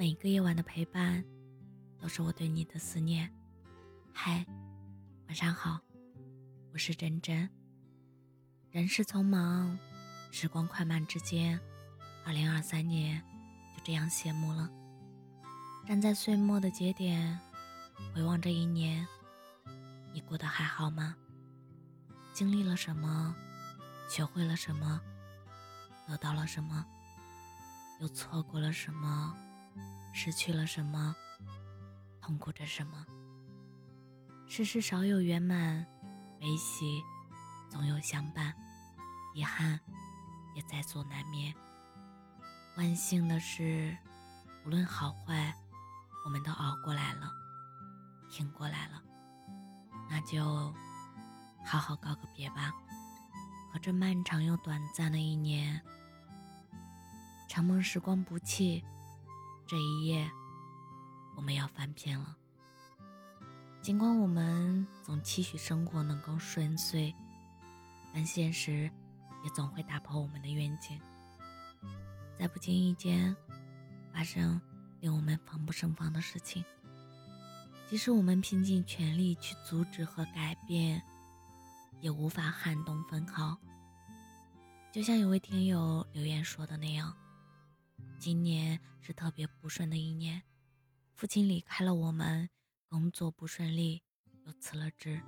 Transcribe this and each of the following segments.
每一个夜晚的陪伴，都是我对你的思念。嗨，晚上好，我是真真。人世匆忙，时光快慢之间，二零二三年就这样谢幕了。站在岁末的节点，回望这一年，你过得还好吗？经历了什么？学会了什么？得到了什么？又错过了什么？失去了什么？痛苦着什么？世事少有圆满，悲喜总有相伴，遗憾也在所难免。万幸的是，无论好坏，我们都熬过来了，挺过来了。那就好好告个别吧，和这漫长又短暂的一年。长梦时光不弃。这一夜，我们要翻篇了。尽管我们总期许生活能够顺遂，但现实也总会打破我们的愿景，在不经意间发生令我们防不胜防的事情。即使我们拼尽全力去阻止和改变，也无法撼动分毫。就像有位听友留言说的那样。今年是特别不顺的一年，父亲离开了我们，工作不顺利，又辞了职。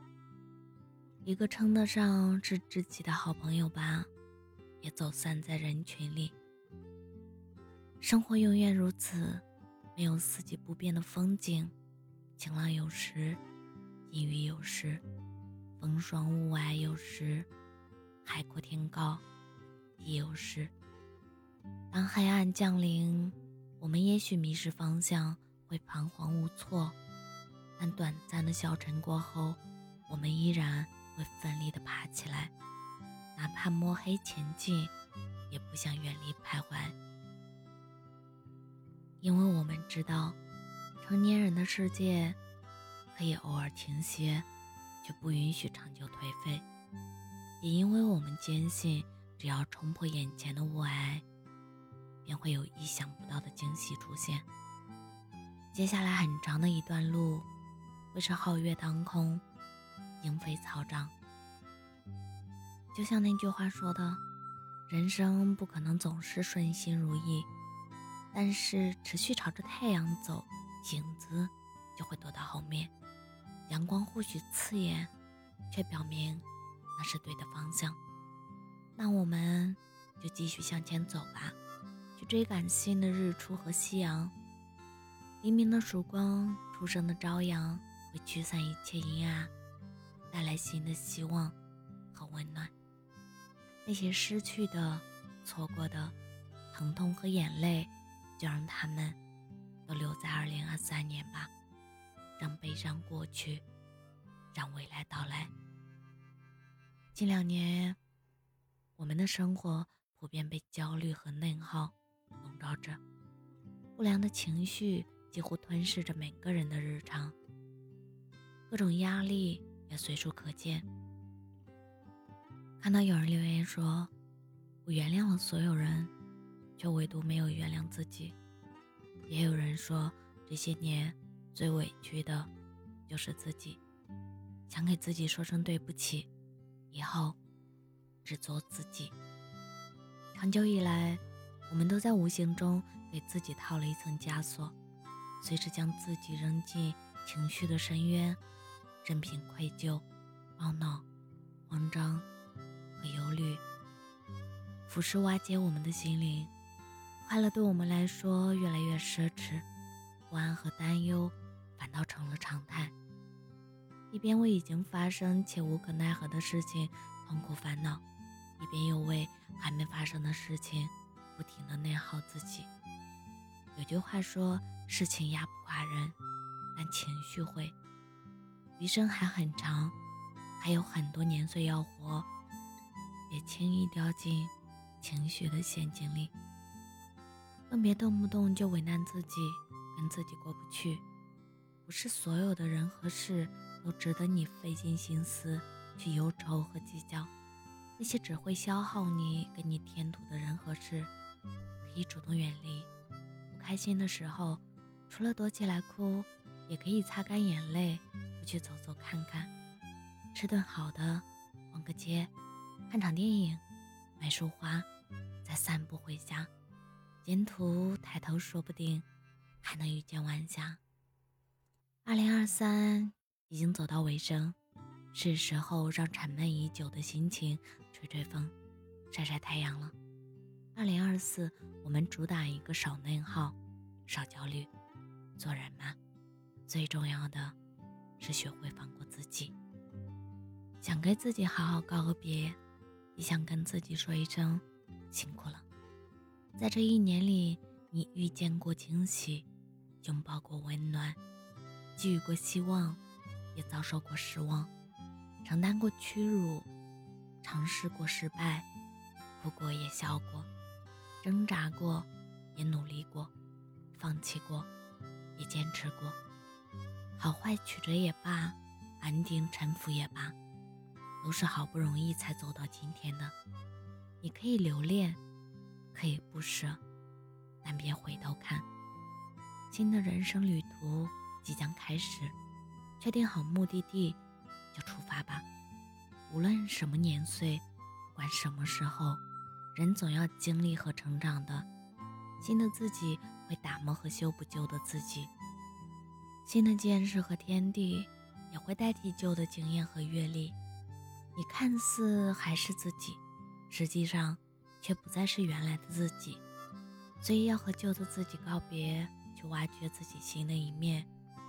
一个称得上是知己的好朋友吧，也走散在人群里。生活永远如此，没有四季不变的风景，晴朗有时，阴雨有时，风霜雾霭有时，海阔天高亦有时。当黑暗降临，我们也许迷失方向，会彷徨无措；但短暂的消沉过后，我们依然会奋力地爬起来，哪怕摸黑前进，也不想远离徘徊。因为我们知道，成年人的世界可以偶尔停歇，却不允许长久颓废；也因为我们坚信，只要冲破眼前的雾霭。便会有意想不到的惊喜出现。接下来很长的一段路，会是皓月当空，莺飞草长。就像那句话说的：“人生不可能总是顺心如意，但是持续朝着太阳走，影子就会躲到后面。阳光或许刺眼，却表明那是对的方向。那我们就继续向前走吧。”去追赶新的日出和夕阳，黎明的曙光，初升的朝阳，会驱散一切阴暗，带来新的希望和温暖。那些失去的、错过的，疼痛和眼泪，就让他们都留在二零二三年吧，让悲伤过去，让未来到来。近两年，我们的生活普遍被焦虑和内耗。着，不良的情绪几乎吞噬着每个人的日常，各种压力也随处可见。看到有人留言说：“我原谅了所有人，却唯独没有原谅自己。”也有人说：“这些年最委屈的，就是自己，想给自己说声对不起，以后只做自己。”长久以来。我们都在无形中给自己套了一层枷锁，随时将自己扔进情绪的深渊，任凭愧疚、懊恼、慌张和忧虑腐蚀瓦解我们的心灵。快乐对我们来说越来越奢侈，不安和担忧反倒成了常态。一边为已经发生且无可奈何的事情痛苦烦恼，一边又为还没发生的事情。不停的内耗自己。有句话说：“事情压不垮人，但情绪会。”余生还很长，还有很多年岁要活，别轻易掉进情绪的陷阱里，更别动不动就为难自己，跟自己过不去。不是所有的人和事都值得你费尽心思去忧愁和计较，那些只会消耗你、给你添堵的人和事。可以主动远离，不开心的时候，除了躲起来哭，也可以擦干眼泪，出去走走看看，吃顿好的，逛个街，看场电影，买束花，再散步回家。沿途抬头，说不定还能遇见晚霞。二零二三已经走到尾声，是时候让沉闷已久的心情吹吹风，晒晒太阳了。二零二四，我们主打一个少内耗，少焦虑。做人嘛，最重要的是学会放过自己。想跟自己好好告个别，也想跟自己说一声辛苦了。在这一年里，你遇见过惊喜，拥抱过温暖。给予过希望，也遭受过失望；承担过屈辱，尝试过失败，哭过也笑过，挣扎过也努力过，放弃过也坚持过。好坏曲折也罢，安定沉浮也罢，都是好不容易才走到今天的。你可以留恋，可以不舍，但别回头看。新的人生旅途。即将开始，确定好目的地，就出发吧。无论什么年岁，管什么时候，人总要经历和成长的。新的自己会打磨和修补旧的自己，新的见识和天地也会代替旧的经验和阅历。你看似还是自己，实际上却不再是原来的自己。所以要和旧的自己告别，去挖掘自己新的一面。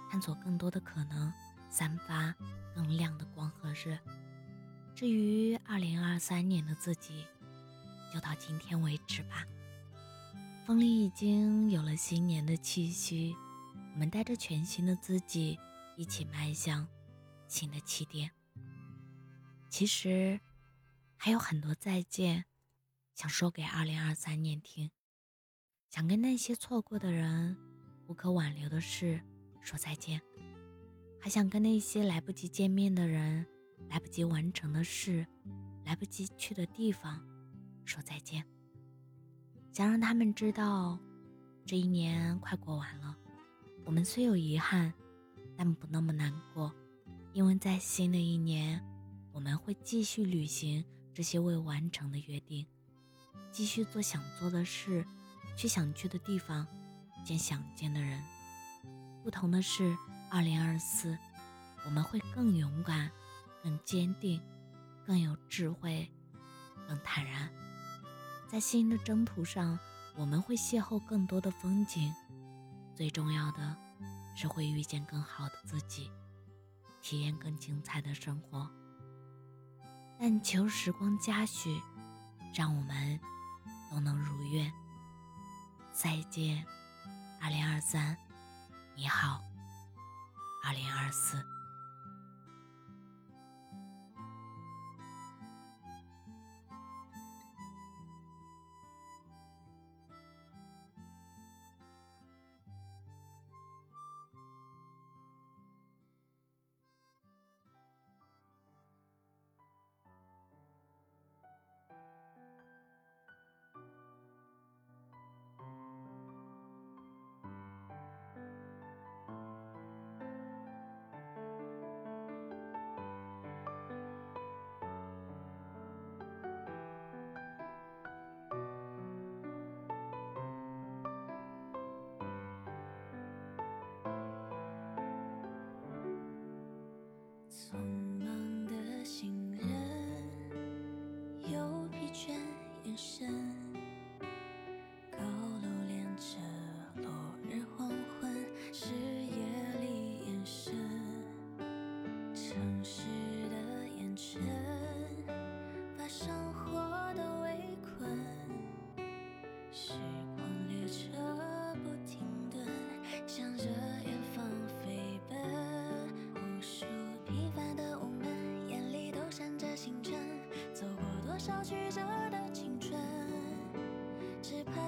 探索更多的可能，散发更亮的光和热。至于二零二三年的自己，就到今天为止吧。风里已经有了新年的气息，我们带着全新的自己，一起迈向新的起点。其实还有很多再见，想说给二零二三年听，想跟那些错过的人，无可挽留的事。说再见，还想跟那些来不及见面的人、来不及完成的事、来不及去的地方说再见。想让他们知道，这一年快过完了，我们虽有遗憾，但不那么难过，因为在新的一年，我们会继续履行这些未完成的约定，继续做想做的事，去想去的地方，见想见的人。不同的是，二零二四，我们会更勇敢、更坚定、更有智慧、更坦然。在新的征途上，我们会邂逅更多的风景，最重要的是会遇见更好的自己，体验更精彩的生活。但求时光嘉许，让我们都能如愿。再见，二零二三。你好，二零二四。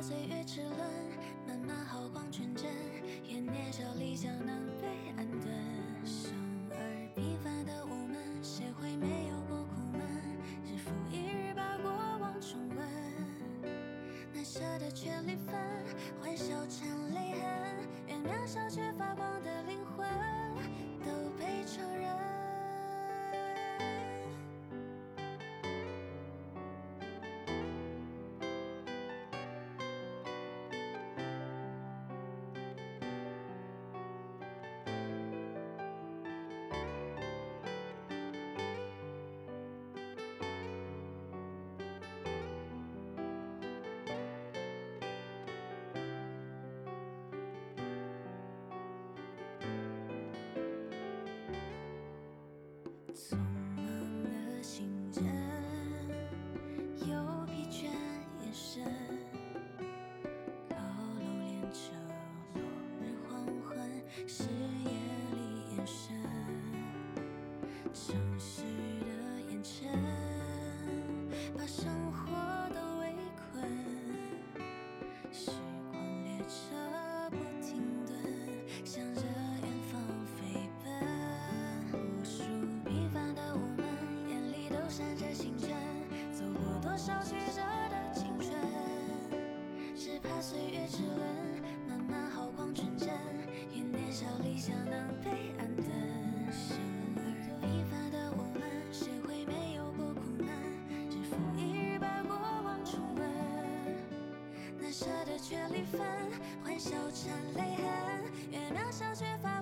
岁月齿轮，上。笑，缠泪痕，越渺小却发。